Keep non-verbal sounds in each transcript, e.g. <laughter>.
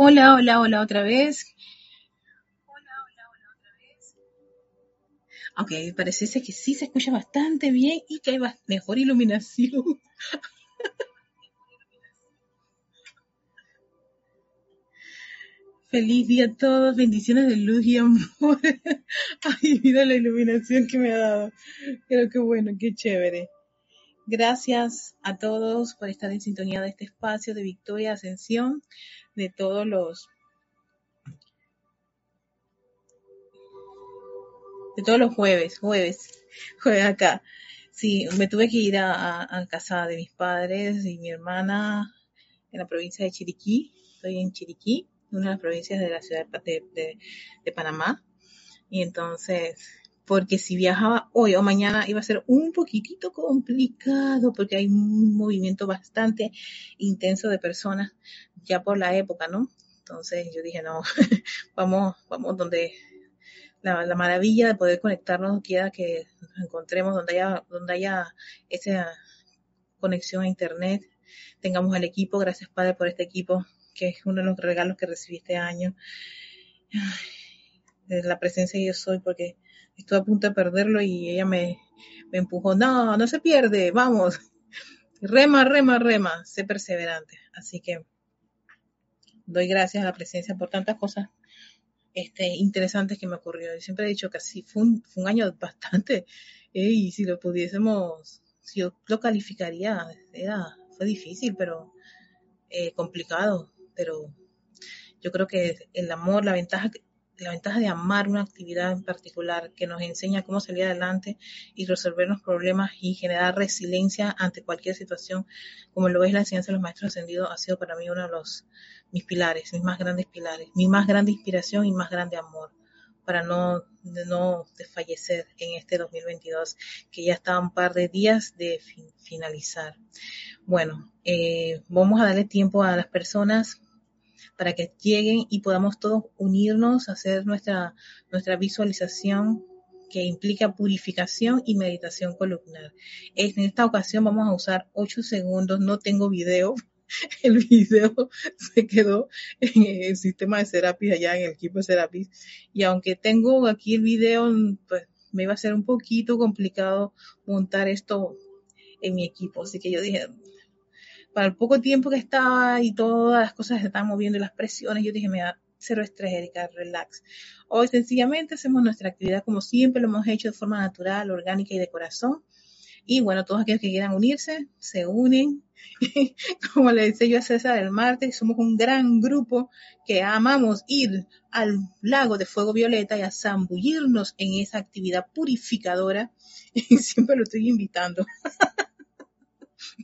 Hola, hola, hola otra vez. Ok, parece que sí se escucha bastante bien y que hay mejor iluminación. <laughs> Feliz día a todos, bendiciones de luz y amor. <laughs> Ay, mira la iluminación que me ha dado. Pero qué bueno, qué chévere. Gracias a todos por estar en sintonía de este espacio de Victoria Ascensión, de todos los de todos los jueves, jueves, <laughs> jueves acá. Sí, me tuve que ir a, casa de mis padres y mi hermana en la provincia de Chiriquí. Estoy en Chiriquí, una de las provincias de la ciudad de, de Panamá. Y entonces, porque si viajaba hoy o mañana iba a ser un poquitito complicado porque hay un movimiento bastante intenso de personas ya por la época, ¿no? Entonces yo dije, no, <laughs> vamos, vamos donde la, maravilla de poder conectarnos quiera que nos encontremos donde haya, donde haya esa conexión a internet, tengamos el equipo, gracias Padre por este equipo, que es uno de los regalos que recibí este año. la presencia de yo soy, porque estuve a punto de perderlo y ella me, me empujó, no, no se pierde, vamos, rema, rema, rema, sé perseverante. Así que doy gracias a la presencia por tantas cosas este, interesantes que me ocurrió. Yo siempre he dicho que así fue un, fue un año <laughs> bastante, y si lo pudiésemos, si yo lo calificaría, era, fue difícil, pero eh, complicado, pero yo creo que el amor, la ventaja la ventaja de amar una actividad en particular que nos enseña cómo salir adelante y resolver los problemas y generar resiliencia ante cualquier situación, como lo es la enseñanza de los maestros ascendidos, ha sido para mí uno de los mis pilares, mis más grandes pilares, mi más grande inspiración y más grande amor para no, no desfallecer en este 2022, que ya está un par de días de finalizar. Bueno, eh, vamos a darle tiempo a las personas para que lleguen y podamos todos unirnos, hacer nuestra, nuestra visualización que implica purificación y meditación columnar. En esta ocasión vamos a usar 8 segundos, no tengo video, <laughs> el video se quedó en el sistema de Serapis allá en el equipo de Serapis y aunque tengo aquí el video, pues me iba a ser un poquito complicado montar esto en mi equipo, así que yo dije, para el poco tiempo que estaba y todas las cosas se estaban moviendo y las presiones, yo dije, mira, cero estrés, Erika, relax. Hoy sencillamente hacemos nuestra actividad como siempre lo hemos hecho de forma natural, orgánica y de corazón. Y bueno, todos aquellos que quieran unirse, se unen. <laughs> como le decía yo a César el martes, somos un gran grupo que amamos ir al lago de fuego violeta y a zambullirnos en esa actividad purificadora. <laughs> Y siempre lo estoy invitando.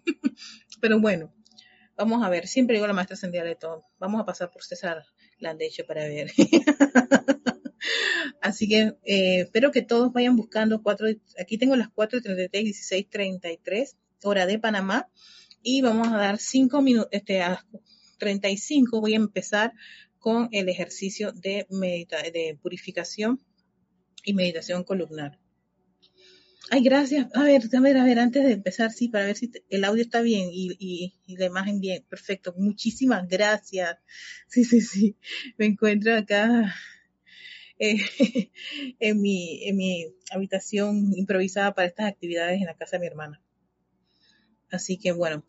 <laughs> Pero bueno, vamos a ver, siempre digo la maestra ascendida de todo. Vamos a pasar por César Landecho para ver. <laughs> Así que eh, espero que todos vayan buscando cuatro, aquí tengo las 4.33, 16.33, hora de Panamá, y vamos a dar cinco minutos, este, a 35 voy a empezar con el ejercicio de, de purificación y meditación columnar. Ay, gracias. A ver, a ver, a ver, antes de empezar, sí, para ver si el audio está bien y, la imagen bien. Perfecto. Muchísimas gracias. Sí, sí, sí. Me encuentro acá eh, <laughs> en, mi, en mi habitación improvisada para estas actividades en la casa de mi hermana. Así que bueno,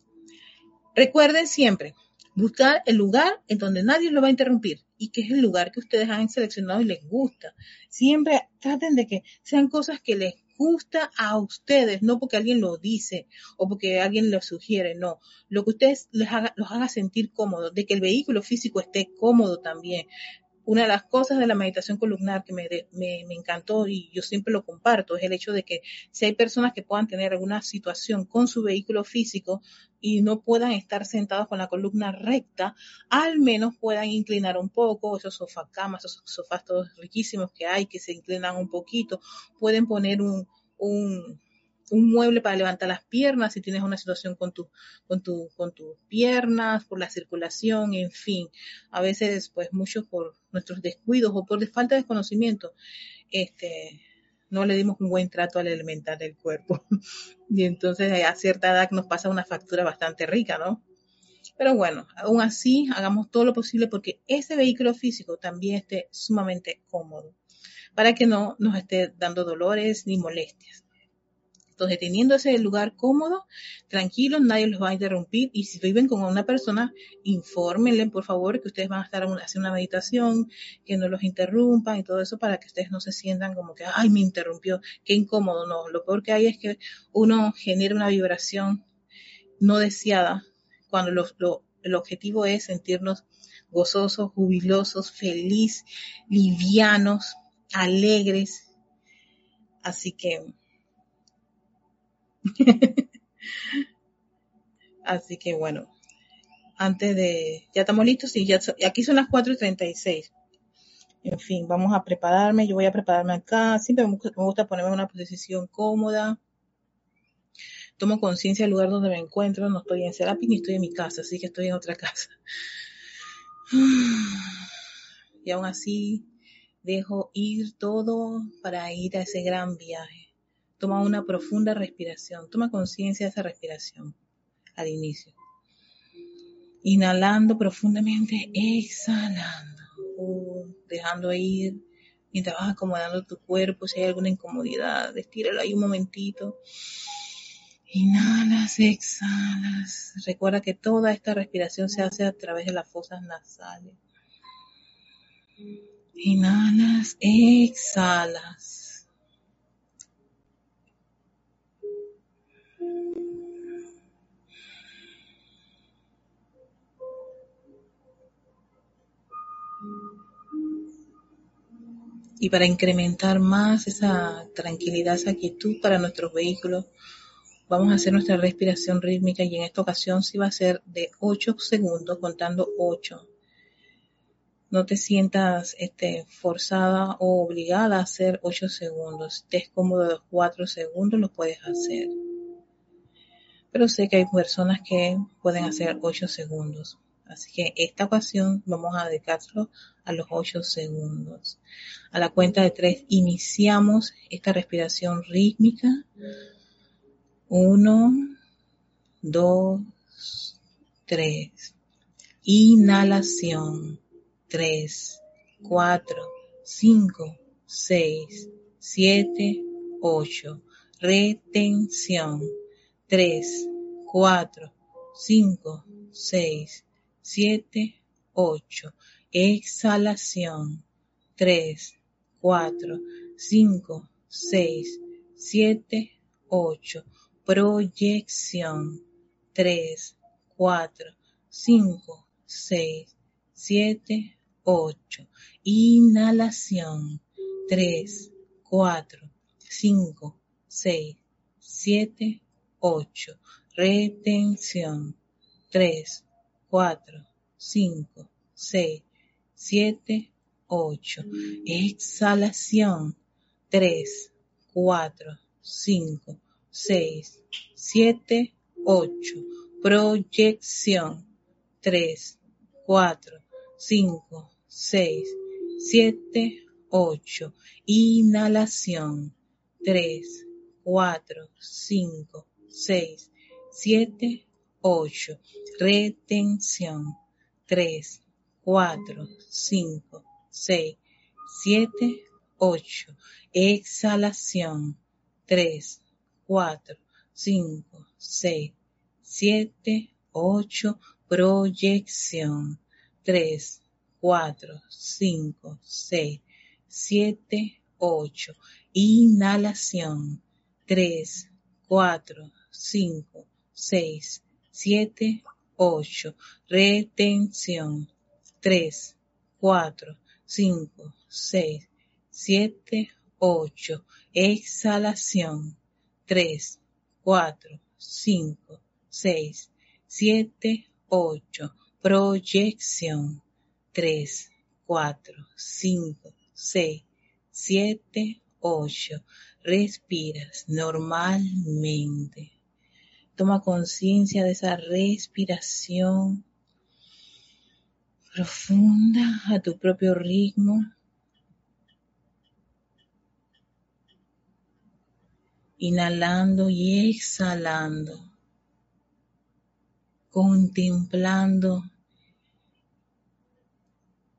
recuerden siempre buscar el lugar en donde nadie lo va a interrumpir y que es el lugar que ustedes han seleccionado y les gusta. Siempre traten de que sean cosas que les gusta a ustedes, no porque alguien lo dice o porque alguien lo sugiere, no. Lo que ustedes les haga, los haga sentir cómodos, de que el vehículo físico esté cómodo también una de las cosas de la meditación columnar que me, me, encantó y yo siempre lo comparto es el hecho de que si hay personas que puedan tener alguna situación con su vehículo físico y no puedan estar sentados con la columna recta, al menos puedan inclinar un poco, esos sofás camas, esos sofás todos riquísimos que hay que se inclinan un poquito, pueden poner un, un un mueble para levantar las piernas si tienes una situación con tu, con tu, con tus piernas, por la circulación, en fin. A veces, pues, muchos por nuestros descuidos o por falta de conocimiento, este, no le dimos un buen trato al elemental del cuerpo. <laughs> y entonces a cierta edad nos pasa una factura bastante rica, ¿no? Pero bueno, aún así, hagamos todo lo posible porque ese vehículo físico también esté sumamente cómodo para que no nos esté dando dolores ni molestias. Entonces, teniendo ese lugar cómodo, tranquilo, nadie los va a interrumpir. Y si viven con una persona, infórmenle, por favor, que ustedes van a estar haciendo una meditación, que no los interrumpan y todo eso para que ustedes no se sientan como que, ay, me interrumpió, qué incómodo. No, lo peor que hay es que uno genera una vibración no deseada cuando el objetivo es sentirnos gozosos, jubilosos, felices, livianos, alegres. Así que <laughs> Así que bueno, antes de, ya estamos listos y ya, aquí son las 4 y 36. En fin, vamos a prepararme, yo voy a prepararme acá, siempre me gusta ponerme en una posición cómoda. Tomo conciencia del lugar donde me encuentro, no estoy en Serapis ni estoy en mi casa, así que estoy en otra casa. <sighs> Y aún así dejo ir todo para ir a ese gran viaje. Toma una profunda respiración. Toma conciencia de esa respiración al inicio. Inhalando profundamente, exhalando, uh, dejando ir mientras vas acomodando tu cuerpo. Si hay alguna incomodidad, estíralo ahí un momentito. Inhalas, exhalas. Recuerda que toda esta respiración se hace a través de las fosas nasales. Inhalas, exhalas. Y para incrementar más esa tranquilidad, esa quietud para nuestros vehículos, vamos a hacer nuestra respiración rítmica y en esta ocasión sí va a ser de 8 segundos, contando 8. No te sientas este, forzada o obligada a hacer 8 segundos. Si te es cómodo de 4 segundos, lo puedes hacer. Pero sé que hay personas que pueden hacer 8 segundos. Así que esta ocasión vamos a dedicarlo a los 8 segundos. A la cuenta de 3 iniciamos esta respiración rítmica. 1, 2, 3. Inhalación. 3, 4, 5, 6, 7, 8. Retención. 3, 4, 5, 6, 7, 8. Exhalación. 3, 4, 5, 6, 7, 8. Proyección. 3, 4, 5, 6, 7, 8. Inhalación. 3, 4, 5, 6, 7, 8. Retención. 3, 4, 5, 6, 7, 8. Exhalación. 3, 4, 5, 6, 7, 8. Proyección. 3, 4, 5, 6, 7, 8. Inhalación. 3, 4, 5, 6, 7, 8. Retención. 3, 4, 5, 6, 7, 8. Exhalación. 3, 4, 5, 6, 7, 8. Proyección. 3, 4, 5, 6, 7, 8. Inhalación. 3, 4, 5, 6, 7, 8. Retención. 3, 4, 5, 6, 7, 8. Exhalación. 3, 4, 5, 6, 7, 8. Proyección. 3, 4, 5, 6, 7, 8. Respiras normalmente. Toma conciencia de esa respiración profunda a tu propio ritmo. Inhalando y exhalando contemplando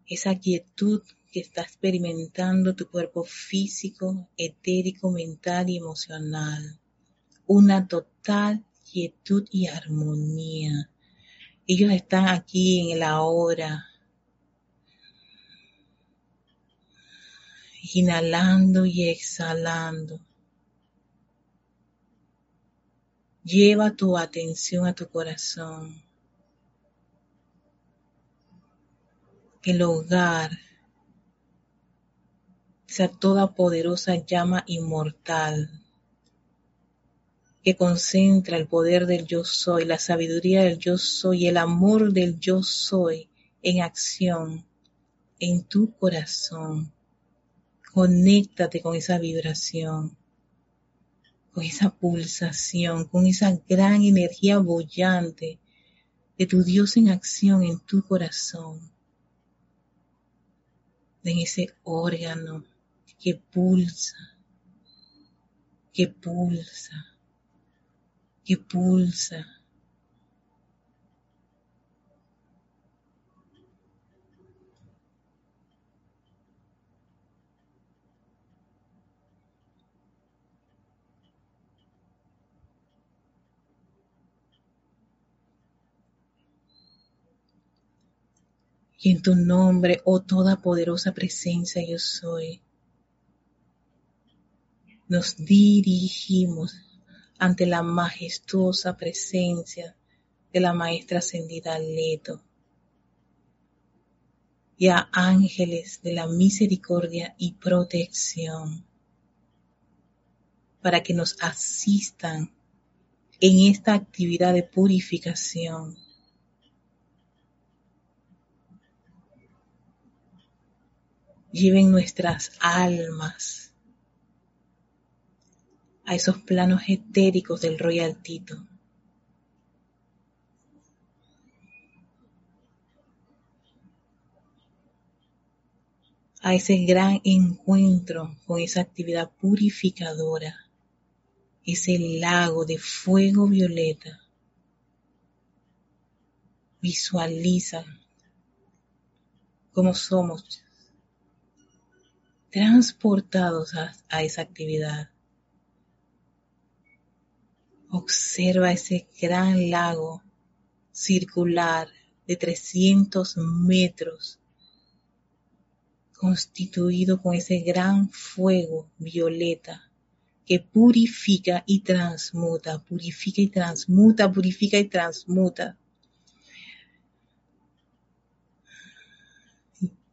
esa quietud que está experimentando tu cuerpo físico, etérico, mental y emocional. Una total quietud y armonía. Ellos están aquí en el ahora, inhalando y exhalando. Lleva tu atención a tu corazón. El hogar, esa toda poderosa llama inmortal que concentra el poder del yo soy, la sabiduría del yo soy, el amor del yo soy en acción en tu corazón. Conéctate con esa vibración, con esa pulsación, con esa gran energía bollante de tu Dios en acción en tu corazón, en ese órgano que pulsa, que pulsa que pulsa. Y en tu nombre, oh toda poderosa presencia yo soy, nos dirigimos ante la majestuosa presencia de la Maestra Ascendida Leto y a ángeles de la misericordia y protección para que nos asistan en esta actividad de purificación. Lleven nuestras almas a esos planos etéricos del Royal Tito. a ese gran encuentro con esa actividad purificadora, ese lago de fuego violeta. Visualiza cómo somos transportados a, a esa actividad. Observa ese gran lago circular de 300 metros, constituido con ese gran fuego violeta que purifica y transmuta, purifica y transmuta, purifica y transmuta.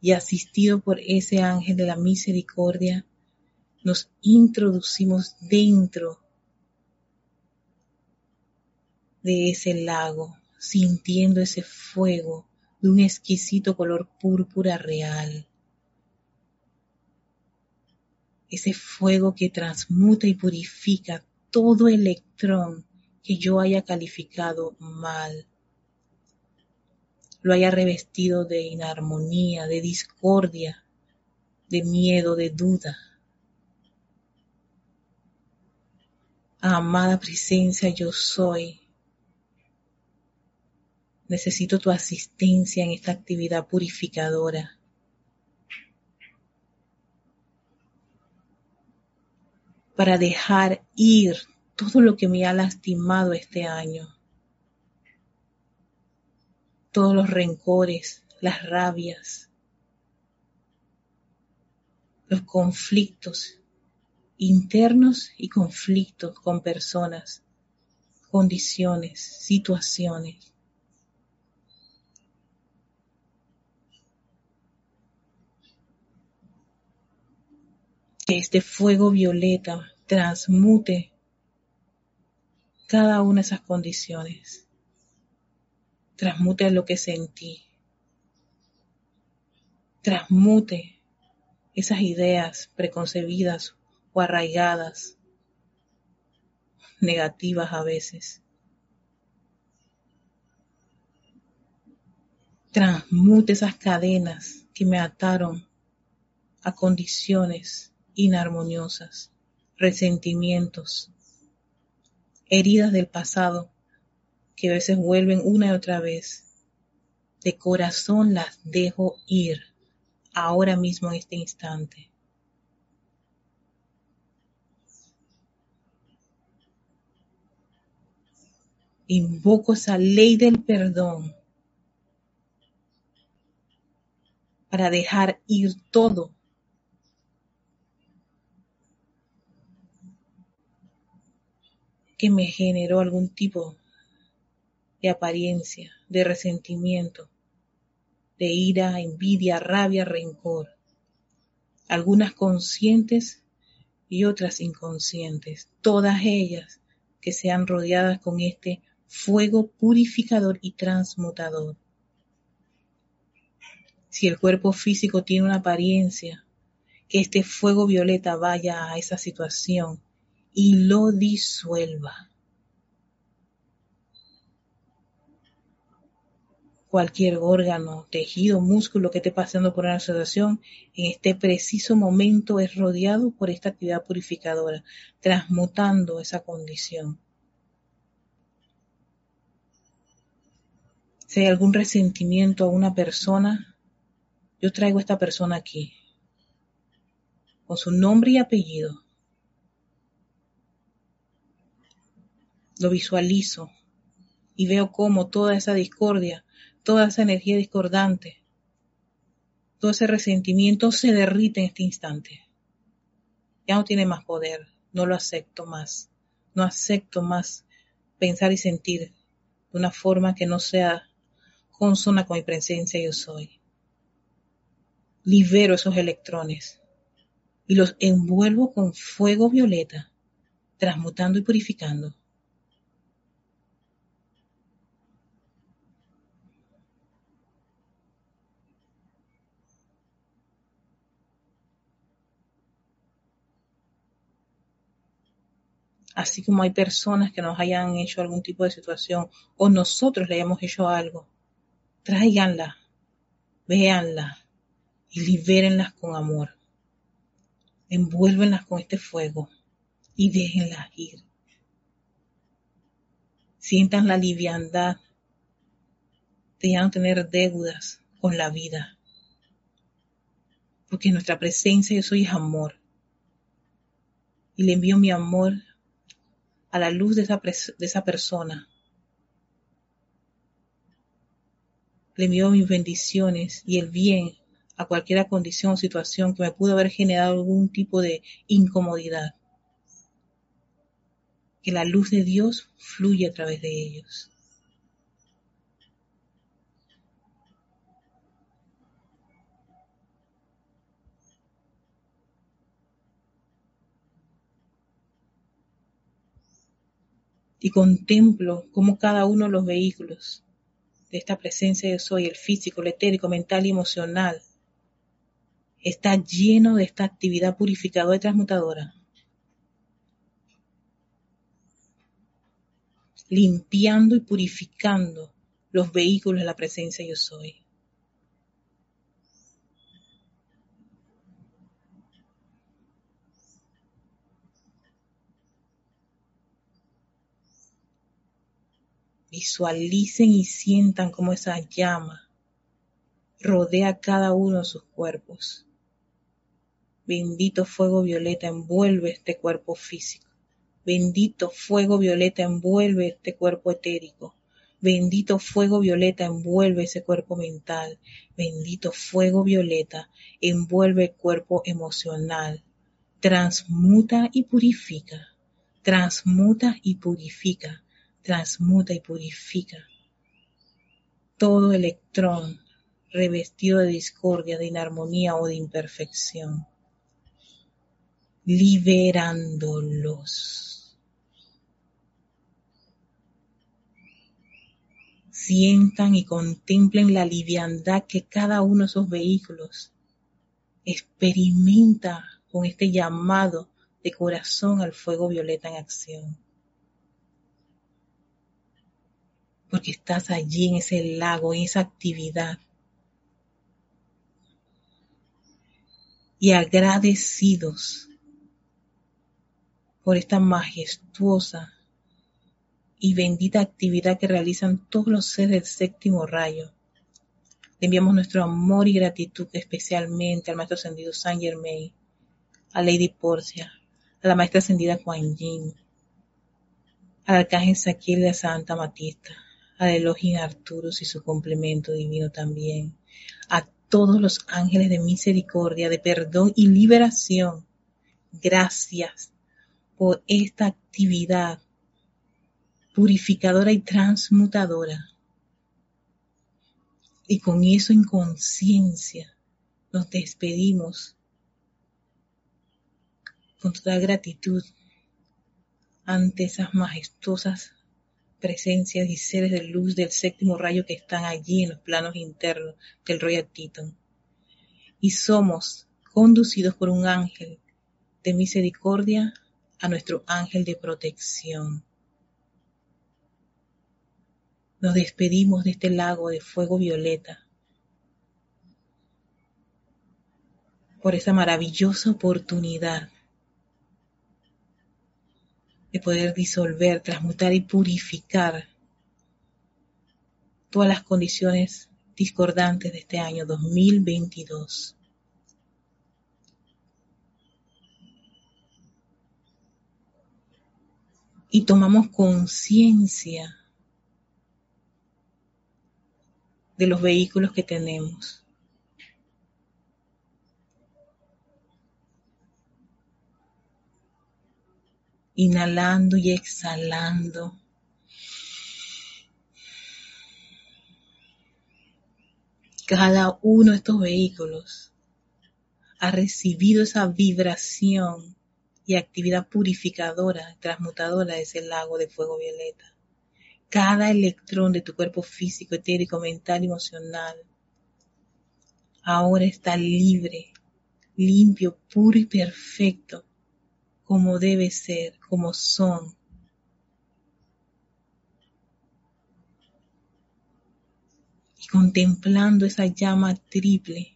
Y asistido por ese ángel de la misericordia, nos introducimos dentro de ese lago, sintiendo ese fuego de un exquisito color púrpura real. Ese fuego que transmuta y purifica todo electrón que yo haya calificado mal, lo haya revestido de inarmonía, de discordia, de miedo, de duda. Amada presencia, yo soy Necesito tu asistencia en esta actividad purificadora. Para dejar ir todo lo que me ha lastimado este año. Todos los rencores, las rabias, los conflictos internos y conflictos con personas, condiciones, situaciones. Que este fuego violeta transmute cada una de esas condiciones. Transmute lo que sentí. Transmute esas ideas preconcebidas o arraigadas, negativas a veces. Transmute esas cadenas que me ataron a condiciones inarmoniosas, resentimientos, heridas del pasado que a veces vuelven una y otra vez. De corazón las dejo ir ahora mismo en este instante. Invoco esa ley del perdón para dejar ir todo que me generó algún tipo de apariencia, de resentimiento, de ira, envidia, rabia, rencor, algunas conscientes y otras inconscientes, todas ellas que sean rodeadas con este fuego purificador y transmutador. Si el cuerpo físico tiene una apariencia, que este fuego violeta vaya a esa situación y lo disuelva. Cualquier órgano, tejido, músculo que esté pasando por una situación, en este preciso momento es rodeado por esta actividad purificadora, transmutando esa condición. Si hay algún resentimiento a una persona, yo traigo a esta persona aquí, con su nombre y apellido. Lo visualizo y veo cómo toda esa discordia, toda esa energía discordante, todo ese resentimiento se derrite en este instante. Ya no tiene más poder, no lo acepto más, no acepto más pensar y sentir de una forma que no sea consona con mi presencia yo soy. Libero esos electrones y los envuelvo con fuego violeta, transmutando y purificando. Así como hay personas que nos hayan hecho algún tipo de situación o nosotros le hayamos hecho algo, tráiganla, véanla y libérenlas con amor. Envuélvenlas con este fuego y déjenlas ir. Sientan la liviandad de ya no tener deudas con la vida. Porque nuestra presencia yo soy amor. Y le envío mi amor a la luz de esa, de esa persona. Le envío mis bendiciones y el bien a cualquier condición o situación que me pudo haber generado algún tipo de incomodidad. Que la luz de Dios fluya a través de ellos. Y contemplo cómo cada uno de los vehículos de esta presencia de soy, el físico, el etérico, mental y emocional, está lleno de esta actividad purificadora y transmutadora. Limpiando y purificando los vehículos de la presencia yo soy. Visualicen y sientan cómo esa llama rodea cada uno de sus cuerpos. Bendito fuego violeta envuelve este cuerpo físico. Bendito fuego violeta envuelve este cuerpo etérico. Bendito fuego violeta envuelve ese cuerpo mental. Bendito fuego violeta envuelve el cuerpo emocional. Transmuta y purifica. Transmuta y purifica transmuta y purifica todo electrón revestido de discordia, de inarmonía o de imperfección, liberándolos. Sientan y contemplen la liviandad que cada uno de esos vehículos experimenta con este llamado de corazón al fuego violeta en acción. Porque estás allí en ese lago, en esa actividad. Y agradecidos por esta majestuosa y bendita actividad que realizan todos los seres del séptimo rayo. Le enviamos nuestro amor y gratitud especialmente al Maestro Ascendido Saint Germain, a Lady Porcia, a la Maestra Ascendida Kuan Yin, al Arcángel Saquiel de Santa Matista, al Elohim Arturus y su complemento divino también, a todos los ángeles de misericordia, de perdón y liberación. Gracias por esta actividad purificadora y transmutadora. Y con eso en conciencia nos despedimos con toda gratitud ante esas majestuosas presencias y seres de luz del séptimo rayo que están allí en los planos internos del Royal Teton. Y somos conducidos por un ángel de misericordia a nuestro ángel de protección. Nos despedimos de este lago de fuego violeta por esa maravillosa oportunidad de poder disolver, transmutar y purificar todas las condiciones discordantes de este año 2022. Y tomamos conciencia de los vehículos que tenemos. Inhalando y exhalando. Cada uno de estos vehículos ha recibido esa vibración y actividad purificadora, transmutadora de ese lago de fuego violeta cada electrón de tu cuerpo físico, etérico, mental, emocional, ahora está libre, limpio, puro y perfecto, como debe ser, como son. Y contemplando esa llama triple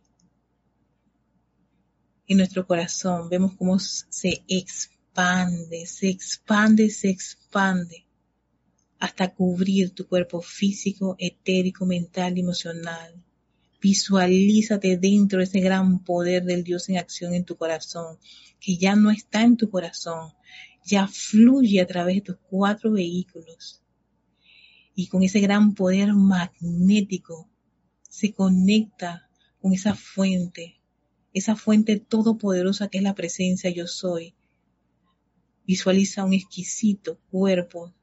en nuestro corazón, vemos cómo se expande, se expande, se expande hasta cubrir tu cuerpo físico, etérico, mental y emocional. Visualízate dentro de ese gran poder del Dios en acción en tu corazón, que ya no está en tu corazón, ya fluye a través de tus cuatro vehículos. Y con ese gran poder magnético se conecta con esa fuente, esa fuente todopoderosa que es la presencia yo soy. Visualiza un exquisito cuerpo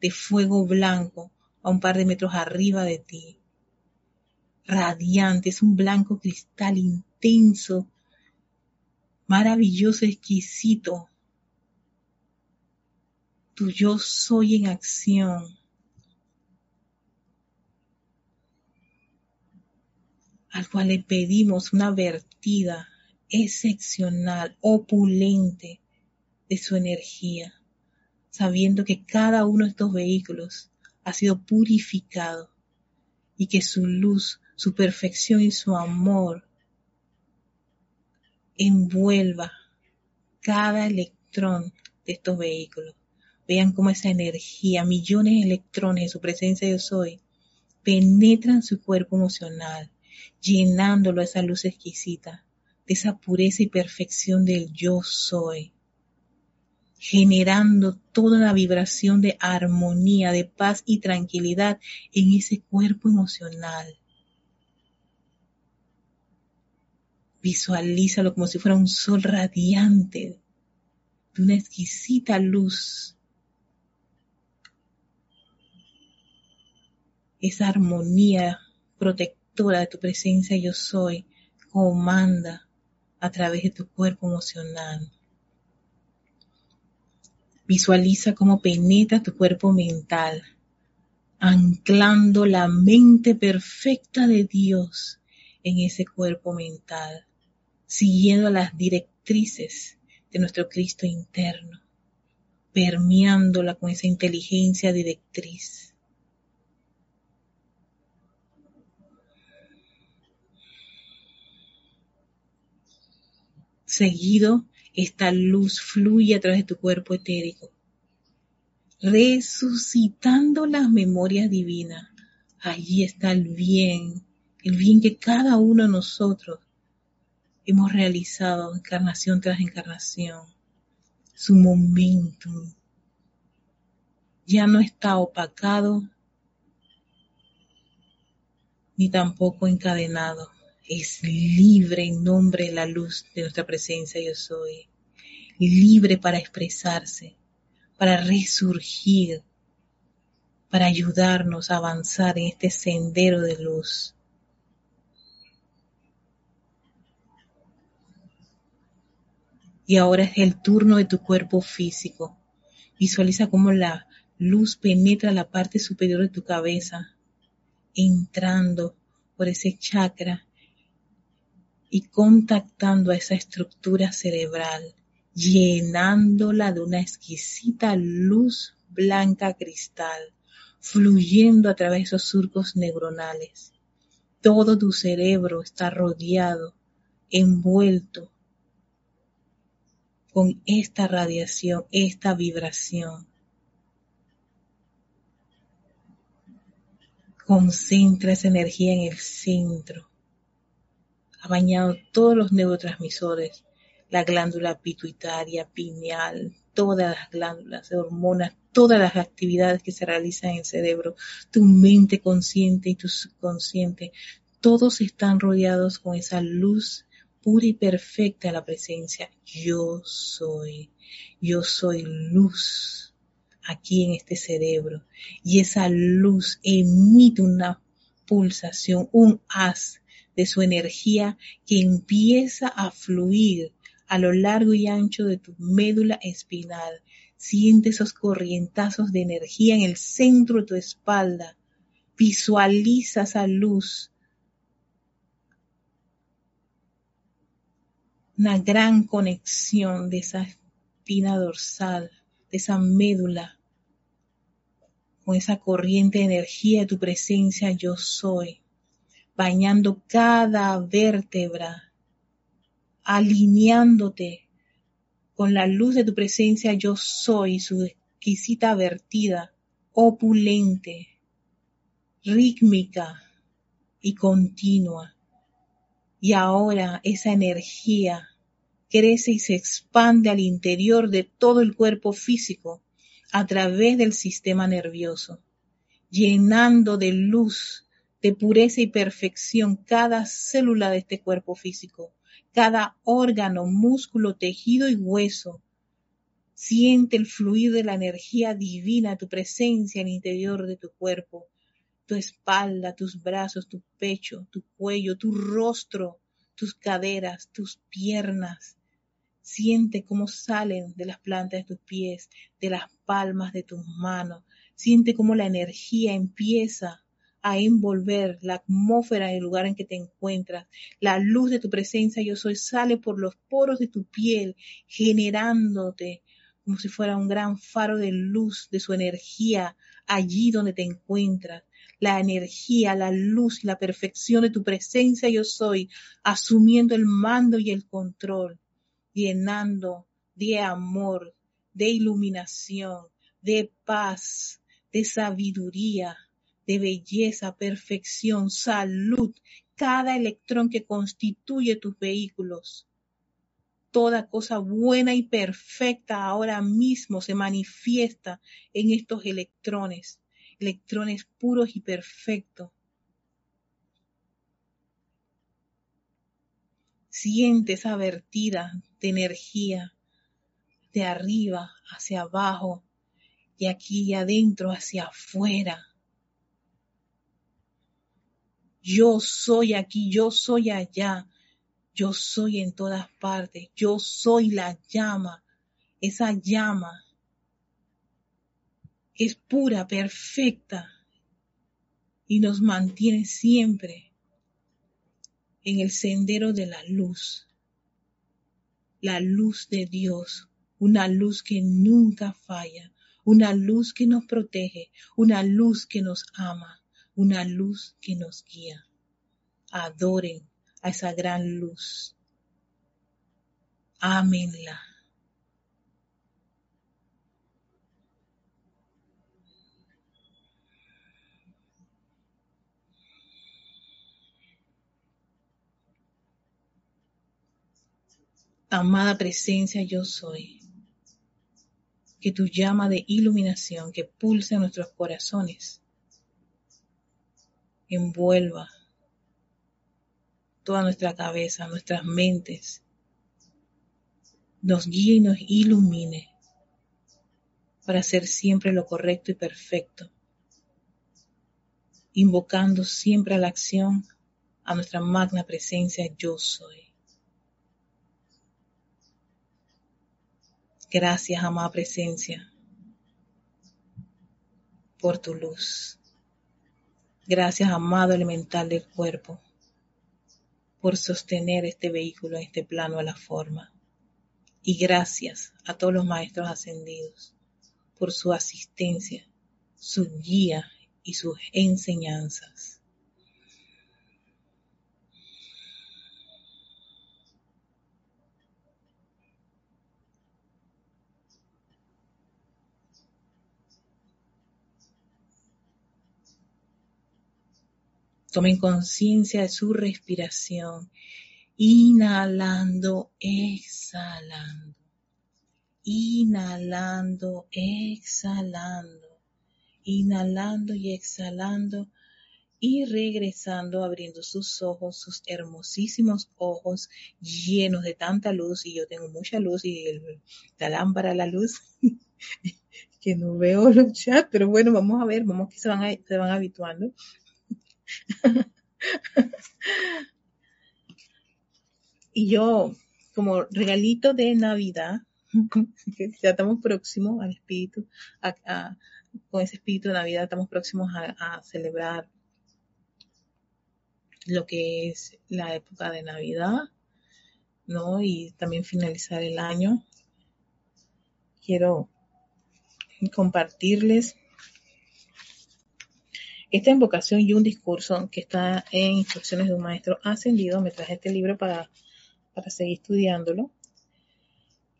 de fuego blanco a un par de metros arriba de ti. Radiante, es un blanco cristal intenso, maravilloso, exquisito. Tu yo soy en acción. al cual le pedimos una vertida excepcional, opulente de su energía sabiendo que cada uno de estos vehículos ha sido purificado y que su luz, su perfección y su amor envuelva cada electrón de estos vehículos. Vean cómo esa energía, millones de electrones de su presencia yo soy, penetran su cuerpo emocional, llenándolo de esa luz exquisita, de esa pureza y perfección del yo soy generando toda la vibración de armonía, de paz y tranquilidad en ese cuerpo emocional. Visualízalo como si fuera un sol radiante, de una exquisita luz. Esa armonía protectora de tu presencia yo soy comanda a través de tu cuerpo emocional. Visualiza cómo penetra tu cuerpo mental, anclando la mente perfecta de Dios en ese cuerpo mental, siguiendo las directrices de nuestro Cristo interno, permeándola con esa inteligencia directriz. Seguido esta luz fluye a través de tu cuerpo etérico. resucitando las memorias divinas. Allí está el bien, el bien que cada uno de nosotros hemos realizado encarnación tras encarnación. Su momentum ya no está opacado ni tampoco encadenado. Es libre en nombre de la luz de nuestra presencia yo soy. Libre para expresarse, para resurgir, para ayudarnos a avanzar en este sendero de luz. Y ahora es el turno de tu cuerpo físico. Visualiza cómo la luz penetra la parte superior de tu cabeza, entrando por ese chakra y contactando a esa estructura cerebral, llenándola de una exquisita luz blanca cristal, fluyendo a través de esos surcos neuronales. Todo tu cerebro está rodeado, envuelto con esta radiación, esta vibración. Concentra esa energía en el centro. Ha bañado todos los neurotransmisores, la glándula pituitaria, pineal, todas las glándulas hormonas, todas las actividades que se realizan en el cerebro, tu mente consciente y tu subconsciente, todos están rodeados con esa luz pura y perfecta la presencia. Yo soy, yo soy luz aquí en este cerebro. Y esa luz emite una pulsación, un haz de su energía que empieza a fluir a lo largo y ancho de tu médula espinal. Siente esos corrientazos de energía en el centro de tu espalda. Visualiza esa luz una gran conexión de esa espina dorsal, de esa médula, con esa corriente de energía de tu presencia yo soy, bañando cada vértebra, alineándote con la luz de tu presencia yo soy, su exquisita vertida, opulente, rítmica y continua y ahora esa energía crece y se expande al interior de todo el cuerpo físico a través del sistema nervioso, llenando de luz, de pureza y perfección cada célula de este cuerpo físico, cada órgano, músculo, tejido y hueso. Siente el fluir de la energía divina, tu presencia en el interior de tu cuerpo, tu espalda, tus brazos, tu pecho, tu cuello, tu rostro, tus caderas, tus piernas. Siente cómo salen de las plantas de tus pies, de las palmas de tus manos. Siente cómo la energía empieza a envolver la atmósfera del lugar en que te encuentras. La luz de tu presencia, yo soy, sale por los poros de tu piel, generándote como si fuera un gran faro de luz de su energía allí donde te encuentras la energía, la luz y la perfección de tu presencia yo soy, asumiendo el mando y el control, llenando de amor, de iluminación, de paz, de sabiduría, de belleza, perfección, salud, cada electrón que constituye tus vehículos. Toda cosa buena y perfecta ahora mismo se manifiesta en estos electrones electrones puros y perfectos. Siente esa vertida de energía de arriba hacia abajo y aquí y adentro hacia afuera. Yo soy aquí, yo soy allá, yo soy en todas partes, yo soy la llama, esa llama es pura, perfecta y nos mantiene siempre en el sendero de la luz, la luz de Dios, una luz que nunca falla, una luz que nos protege, una luz que nos ama, una luz que nos guía. Adoren a esa gran luz. Ámenla. Amada presencia, yo soy. Que tu llama de iluminación que pulsa en nuestros corazones envuelva toda nuestra cabeza, nuestras mentes, nos guíe y nos ilumine para hacer siempre lo correcto y perfecto, invocando siempre a la acción a nuestra magna presencia yo soy. Gracias, amada presencia, por tu luz. Gracias, amado elemental del cuerpo, por sostener este vehículo en este plano a la forma. Y gracias a todos los maestros ascendidos por su asistencia, su guía y sus enseñanzas. Tomen conciencia de su respiración, inhalando, exhalando, inhalando, exhalando, inhalando y exhalando. Y regresando, abriendo sus ojos, sus hermosísimos ojos llenos de tanta luz, y yo tengo mucha luz y el, la lámpara, la luz, <laughs> que no veo los chats, pero bueno, vamos a ver, vamos que se van, se van habituando. <laughs> y yo, como regalito de Navidad, <laughs> ya estamos próximos al espíritu, con ese espíritu de Navidad estamos próximos a, celebrar lo que es la época de Navidad, ¿no? Y también finalizar el año. Quiero compartirles esta invocación y un discurso que está en instrucciones de un maestro ascendido. Me traje este libro para, para seguir estudiándolo.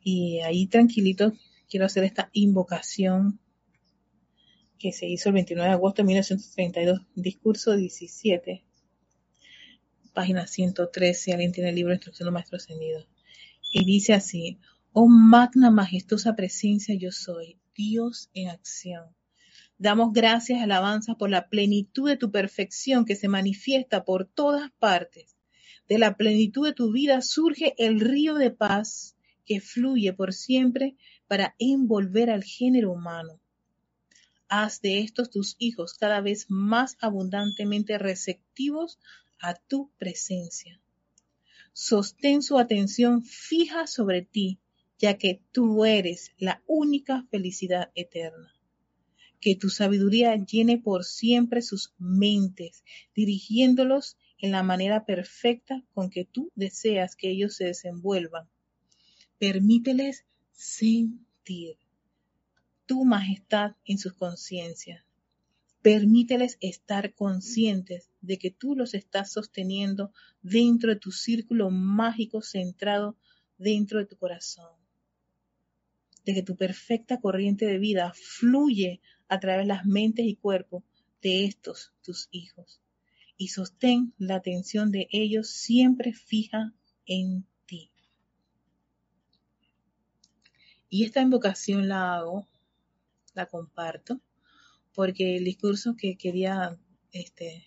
Y ahí tranquilito quiero hacer esta invocación que se hizo el 29 de agosto de 1932, discurso 17, página 113, si alguien tiene el libro de instrucción de maestro ascendido. Y dice así, oh magna majestuosa presencia yo soy, Dios en acción Damos gracias, alabanza por la plenitud de tu perfección que se manifiesta por todas partes. De la plenitud de tu vida surge el río de paz que fluye por siempre para envolver al género humano. Haz de estos tus hijos cada vez más abundantemente receptivos a tu presencia. Sostén su atención fija sobre ti, ya que tú eres la única felicidad eterna que tu sabiduría llene por siempre sus mentes, dirigiéndolos en la manera perfecta con que tú deseas que ellos se desenvuelvan. Permíteles sentir tu majestad en sus conciencias. Permíteles estar conscientes de que tú los estás sosteniendo dentro de tu círculo mágico centrado dentro de tu corazón. De que tu perfecta corriente de vida fluye a través de las mentes y cuerpos de estos tus hijos y sostén la atención de ellos siempre fija en ti. Y esta invocación la hago, la comparto, porque el discurso que quería este,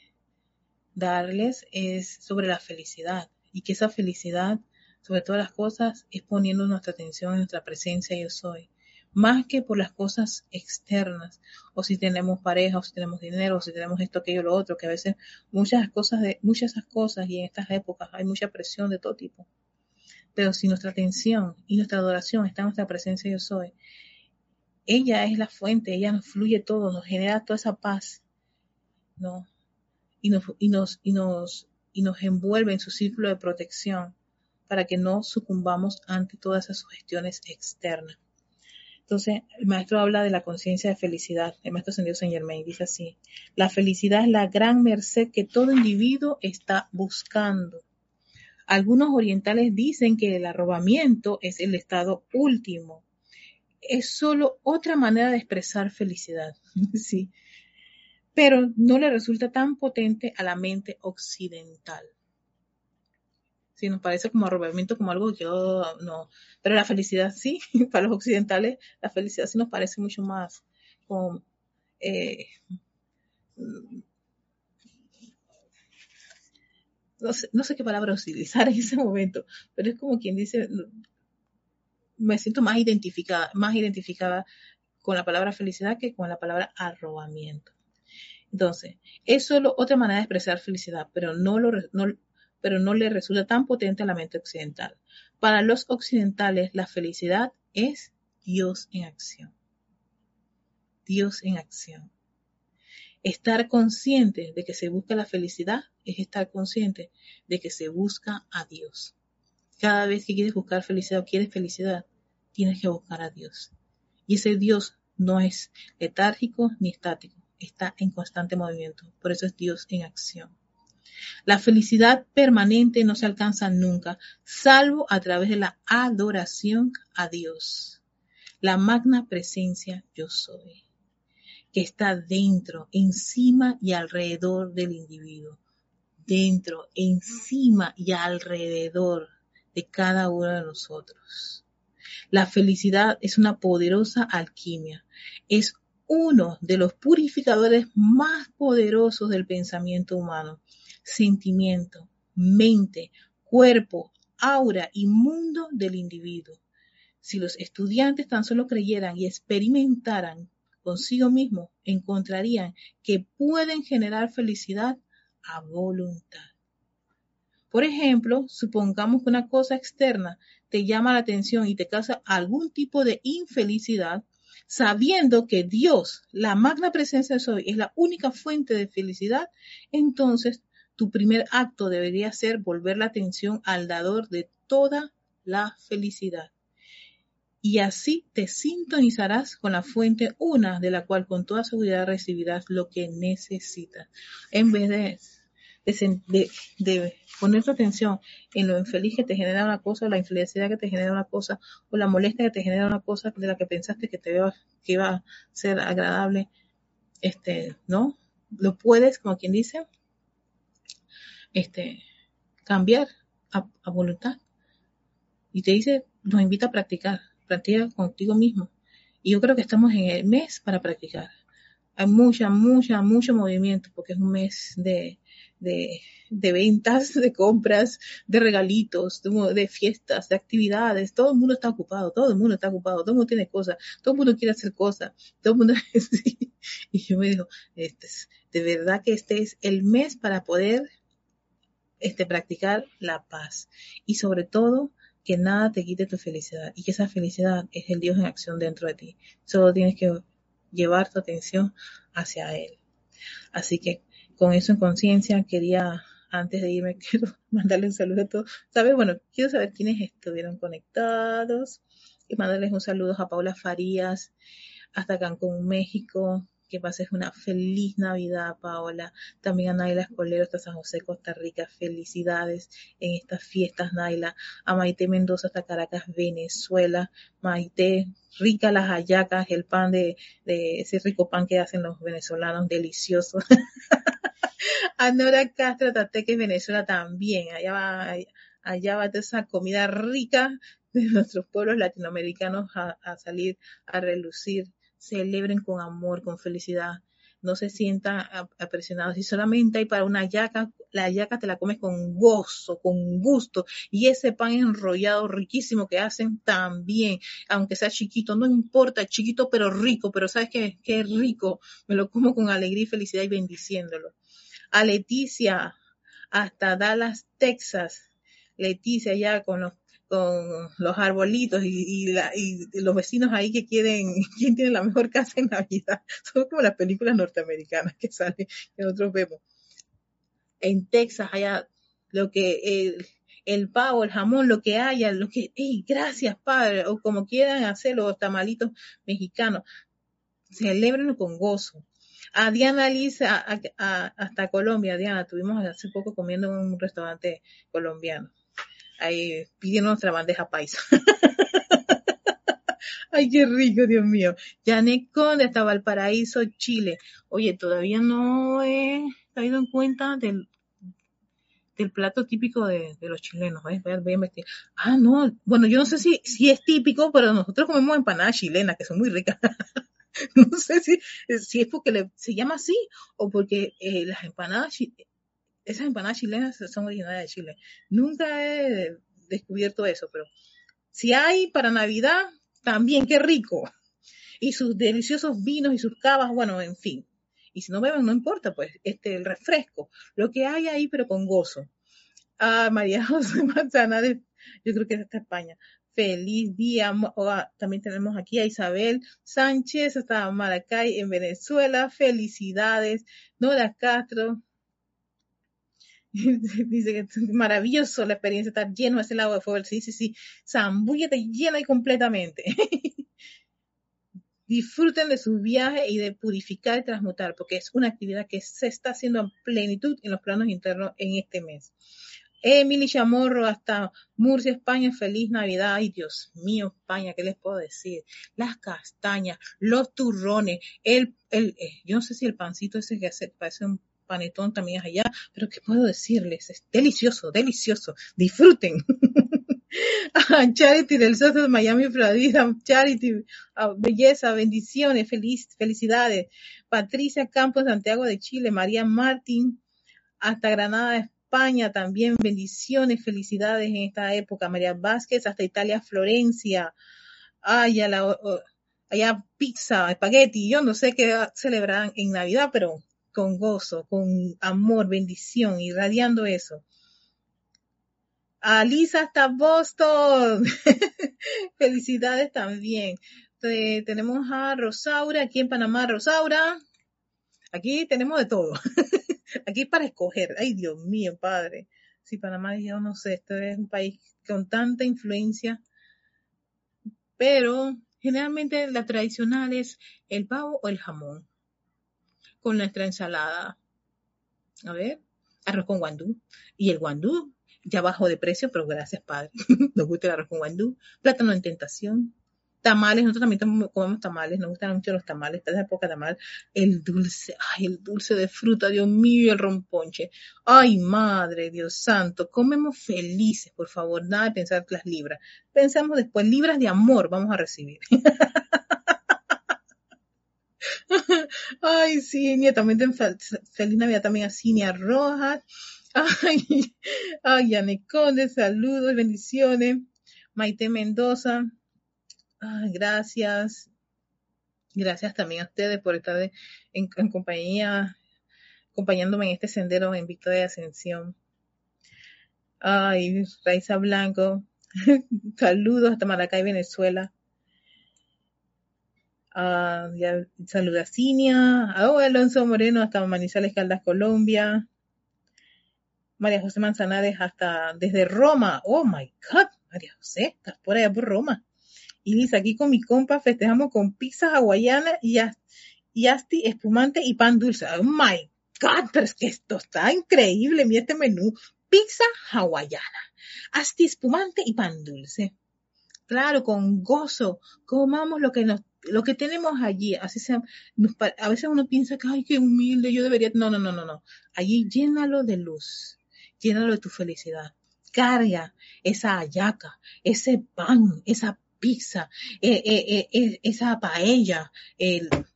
darles es sobre la felicidad y que esa felicidad, sobre todas las cosas, es poniendo nuestra atención en nuestra presencia yo soy más que por las cosas externas, o si tenemos pareja, o si tenemos dinero, o si tenemos esto, aquello, lo otro, que a veces muchas cosas de, muchas esas cosas y en estas épocas hay mucha presión de todo tipo. Pero si nuestra atención y nuestra adoración está en nuestra presencia yo soy, ella es la fuente, ella nos fluye todo, nos genera toda esa paz, ¿no? Y nos, y nos, y nos, y nos envuelve en su círculo de protección para que no sucumbamos ante todas esas sugestiones externas. Entonces, el maestro habla de la conciencia de felicidad. El maestro ascendido Saint Germain dice así, la felicidad es la gran merced que todo individuo está buscando. Algunos orientales dicen que el arrobamiento es el estado último. Es solo otra manera de expresar felicidad, <laughs> sí. Pero no le resulta tan potente a la mente occidental. Sí, nos parece como arrobamiento, como algo que yo no. Pero la felicidad sí, <laughs> para los occidentales, la felicidad sí nos parece mucho más como. Eh, no sé, no sé qué palabra utilizar en ese momento, pero es como quien dice, me siento más identificada, más identificada con la palabra felicidad que con la palabra arrobamiento. Entonces, es solo otra manera de expresar felicidad, pero no, lo, no, pero no le resulta tan potente a la mente occidental. Para los occidentales, la felicidad es Dios en acción. Dios en acción. Estar consciente de que se busca la felicidad es estar consciente de que se busca a Dios. Cada vez que quieres buscar felicidad o quieres felicidad, tienes que buscar a Dios. Y ese Dios no es letárgico ni estático, está en constante movimiento. Por eso es Dios en acción. La felicidad permanente no se alcanza nunca, salvo a través de la adoración a Dios. La magna presencia yo soy, que está dentro, encima y alrededor del individuo. Dentro, encima y alrededor de cada uno de nosotros. La felicidad es una poderosa alquimia. Es uno de los purificadores más poderosos del pensamiento humano sentimiento, mente, cuerpo, aura y mundo del individuo. Si los estudiantes tan solo creyeran y experimentaran consigo mismos, encontrarían que pueden generar felicidad a voluntad. Por ejemplo, supongamos que una cosa externa te llama la atención y te causa algún tipo de infelicidad, sabiendo que Dios, la magna presencia de soy, es la única fuente de felicidad, entonces tu primer acto debería ser volver la atención al dador de toda la felicidad. Y así te sintonizarás con la fuente una de la cual con toda seguridad recibirás lo que necesitas. En vez de, poner tu atención en lo infeliz que te genera una cosa, la infelicidad que te genera una cosa, o la molestia que te genera una cosa de la que pensaste que te iba, que iba a ser agradable, este, ¿no? Lo puedes, como quien dice, este, cambiar a, voluntad. Y te dice, nos invita a practicar, practica contigo mismo. Y yo creo que estamos en el mes para practicar. Hay mucha, mucha, mucho movimiento porque es un mes de, de, de ventas, <laughs> de compras, de regalitos, de, fiestas, de actividades. Todo el mundo está ocupado, todo el mundo está ocupado, todo el mundo tiene cosas, todo el mundo quiere hacer cosas, todo el mundo... <laughs> Y yo me digo, este de verdad que este es el mes para poder este, practicar la paz y sobre todo que nada te quite tu felicidad y que esa felicidad es el Dios en acción dentro de ti. Solo tienes que llevar tu atención hacia Él. Así que con eso en conciencia quería, antes de irme, <laughs> quiero mandarle un saludo a todos. ¿Sabes? Bueno, quiero saber quiénes estuvieron conectados y mandarles un saludo a Paula Farías hasta Cancún, México, que pases una feliz Navidad, Paola. También a Naila Escolero hasta San José, Costa Rica. Felicidades en estas fiestas, Naila. A Maite Mendoza hasta Caracas, Venezuela. Maite, rica las hallacas, el pan de, ese rico pan que hacen los venezolanos, delicioso. <laughs> a Nora Castro, Tateque, Venezuela también. Allá va, allá va toda esa comida rica de nuestros pueblos latinoamericanos a salir a relucir celebren con amor, con felicidad, no se sientan apresionados. Y solamente hay para una yaca, la yaca te la comes con gozo, con gusto. Y ese pan enrollado riquísimo que hacen también, aunque sea chiquito, no importa, chiquito pero rico, pero sabes que qué rico, me lo como con alegría y felicidad y bendiciéndolo. A Leticia, hasta Dallas, Texas. Leticia ya con los con los arbolitos y, los vecinos ahí que quieren, <laughs> quién tiene la mejor casa en Navidad. <laughs> Son como las películas norteamericanas que salen, que nosotros vemos. En Texas, allá, lo que el, pavo, el jamón, lo que haya, lo que, hey, gracias padre, o como quieran hacer los tamalitos mexicanos, celebrenlo con gozo. A Diana Lisa, hasta Colombia, Diana, tuvimos hace poco comiendo en un restaurante colombiano ahí pidiendo nuestra bandeja paisa. <laughs> Ay, qué rico, Dios mío. Janet Conde hasta Valparaíso, Chile. Oye, todavía no he caído en cuenta del, del plato típico de, los chilenos. Voy a investigar. Ah, no, bueno, yo no sé si, si es típico, pero nosotros comemos empanadas chilenas, que son muy ricas. <laughs> no sé si, si es porque se llama así o porque eh, las empanadas, esas empanadas chilenas son originarias de Chile. Nunca he descubierto eso, pero si hay para Navidad, también, qué rico. Y sus deliciosos vinos y sus cavas, bueno, en fin. Y si no beben, no importa, pues, este, el refresco, lo que hay ahí, pero con gozo. Ah, María <laughs> José Manzana, yo creo que es de España. Feliz día. Ah, también tenemos aquí a Isabel Sánchez, hasta Maracay, en Venezuela. Felicidades. Nora Castro. <laughs> Dice que es maravilloso la experiencia, estar lleno de ese lago de fuego. Sí, sí, sí. Zambúllate llena y completamente. <laughs> disfruten de su viaje y de purificar y transmutar, porque es una actividad que se está haciendo en plenitud en los planos internos en este mes. Emily Chamorro hasta Murcia, España, feliz Navidad. Ay, Dios mío, España, ¿qué les puedo decir? Las castañas, los turrones, el, el, eh, yo no sé si el pancito ese que hace, parece un panetón también es allá, pero ¿qué puedo decirles? Es delicioso, delicioso. Disfruten. <laughs> Charity del Soto de Miami, Florida. Charity, ah, belleza, bendiciones, feliz, felicidades. Patricia Campos, Santiago de Chile. María Martín, hasta Granada, España también. Bendiciones, felicidades en esta época. María Vázquez, hasta Italia, Florencia. Allá pizza, espagueti. Yo no sé qué celebrarán en Navidad, pero con gozo, con amor, bendición, irradiando eso. Alisa hasta Boston. <laughs> Felicidades también. tenemos a Rosaura aquí en Panamá. Rosaura, aquí tenemos de todo. <laughs> aquí para escoger. Ay, Dios mío, padre. Si Panamá, yo no sé, esto es un país con tanta influencia. Pero generalmente la tradicional es el pavo o el jamón con nuestra ensalada. A ver, arroz con guandú. Y el guandú ya bajó de precio, pero gracias, Padre. <laughs> Nos gusta el arroz con guandú. Plátano en tentación. Tamales, nosotros también comemos tamales, nos gustan mucho los tamales, esta es la época de tamal. El dulce, ay, el dulce de fruta, Dios mío, el romponche. Ay, madre, Dios santo, comemos felices, por favor, nada de pensar las libras. Pensamos después, libras de amor vamos a recibir. <laughs> <laughs> Ay, sí, también feliz Navidad también a Cinia Rojas. <laughs> Ay, ay, Conde, saludos, bendiciones. Maite Mendoza, ay, gracias. Gracias también a ustedes por estar en, compañía, acompañándome en este sendero en Victoria de Ascensión. Ay, Raiza Blanco, <laughs> saludos hasta Maracay, Venezuela. Uh, ya, saluda a Cinia, a Alonso Moreno hasta Manizales Caldas, Colombia. María José Manzanares hasta desde Roma. Oh my God, María José, estás por allá por Roma. Y dice, aquí con mi compa festejamos con pizza hawaiana y, y asti espumante y pan dulce. Oh my God, pero es que esto está increíble, mira este menú. Pizza hawaiana, asti espumante y pan dulce. Claro, con gozo, comamos lo que nos lo que tenemos allí, así sea, a veces uno piensa que, ay, qué humilde, yo debería, no, no, no, no, no. Allí llénalo de luz, llénalo de tu felicidad. Carga esa ayaca, ese pan, esa pizza, eh, eh, eh, esa paella,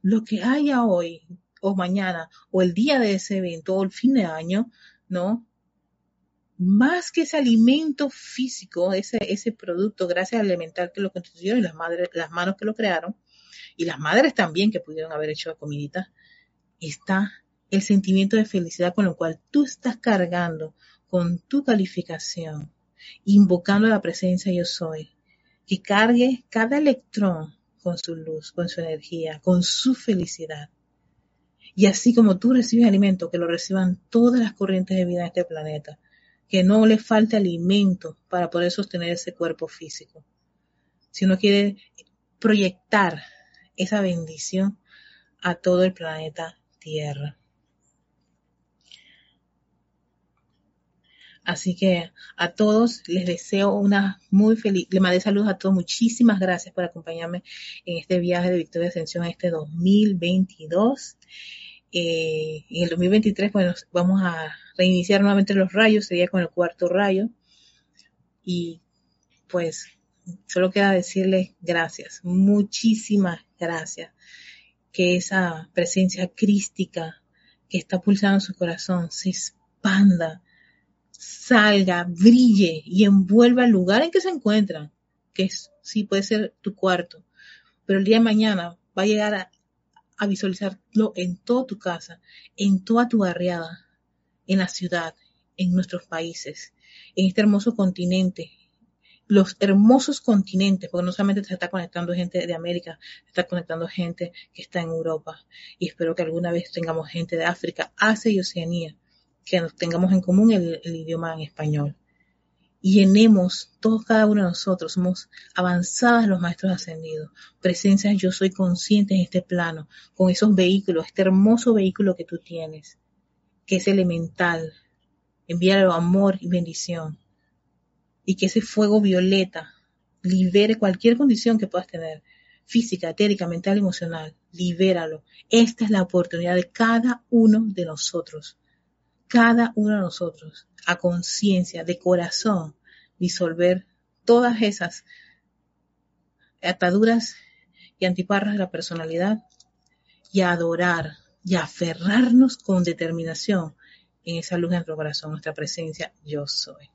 lo que haya hoy o mañana o el día de ese evento o el fin de año, ¿no? Más que ese alimento físico, ese, ese producto, gracias al elemental que lo construyó y las, madres, las manos que lo crearon, y las madres también que pudieron haber hecho la comidita, está el sentimiento de felicidad con lo cual tú estás cargando con tu calificación, invocando la presencia yo soy, que cargue cada electrón con su luz, con su energía, con su felicidad. Y así como tú recibes alimento, que lo reciban todas las corrientes de vida en este planeta, que no le falte alimento para poder sostener ese cuerpo físico. Si uno quiere proyectar esa bendición a todo el planeta Tierra. Así que a todos les deseo una muy feliz, le mandé saludos a todos, muchísimas gracias por acompañarme en este viaje de Victoria Ascensión este 2022. Eh, en el 2023, bueno, vamos a reiniciar nuevamente los rayos, sería con el cuarto rayo. Y pues solo queda decirles gracias, muchísimas gracias. Que esa presencia crística que está pulsando su corazón se expanda, salga, brille y envuelva el lugar en que se encuentran, que sí puede ser tu cuarto, pero el día de mañana va a llegar a visualizarlo en toda tu casa, en toda tu barriada, en la ciudad, en nuestros países, en este hermoso continente, los hermosos continentes, porque no solamente se está conectando gente de América, se está conectando gente que está en Europa. Y espero que alguna vez tengamos gente de África, Asia y Oceanía, que tengamos en común el, el idioma en español. Y llenemos, todos cada uno de nosotros, somos avanzadas los maestros ascendidos, presencias yo soy consciente en este plano, con esos vehículos, este hermoso vehículo que tú tienes, que es elemental, envíalo amor y bendición y que ese fuego violeta libere cualquier condición que puedas tener, física, etérica, mental, emocional, libéralo. Esta es la oportunidad de cada uno de nosotros, cada uno de nosotros, a conciencia, de corazón, disolver todas esas ataduras y antiparras de la personalidad y adorar y aferrarnos con determinación en esa luz de nuestro corazón, nuestra presencia, yo soy.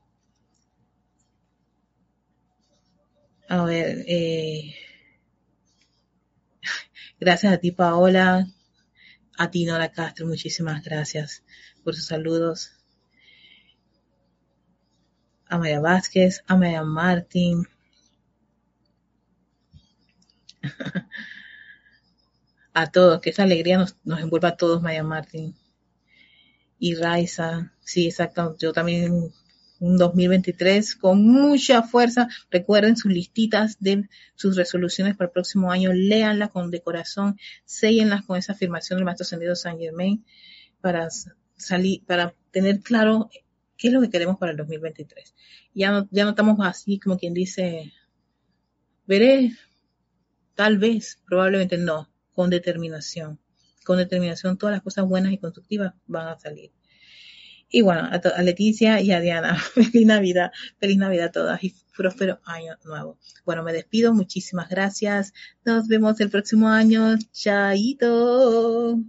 A ver, eh, <laughs> gracias a ti, Paola. A ti, Nora Castro, muchísimas gracias por sus saludos. A Maya Vázquez, a Maya Martín. <laughs> a todos, que esa alegría nos, nos envuelva a todos, Maya Martín. Y Raiza, sí, exacto. Yo también un 2023 con mucha fuerza. Recuerden sus listitas de sus resoluciones para el próximo año, léanlas con de corazón, séllenlas con esa afirmación del Maestro Ascendido San Germain para salir, para tener claro qué es lo que queremos para el 2023. Ya no, ya no estamos así como quien dice, veré, tal vez, probablemente no, con determinación. Con determinación todas las cosas buenas y constructivas van a salir. Y bueno, a, a, Leticia y a Diana, <laughs> feliz Navidad, feliz Navidad a todas y próspero año nuevo. Bueno, me despido, muchísimas gracias. Nos vemos el próximo año. Chaito.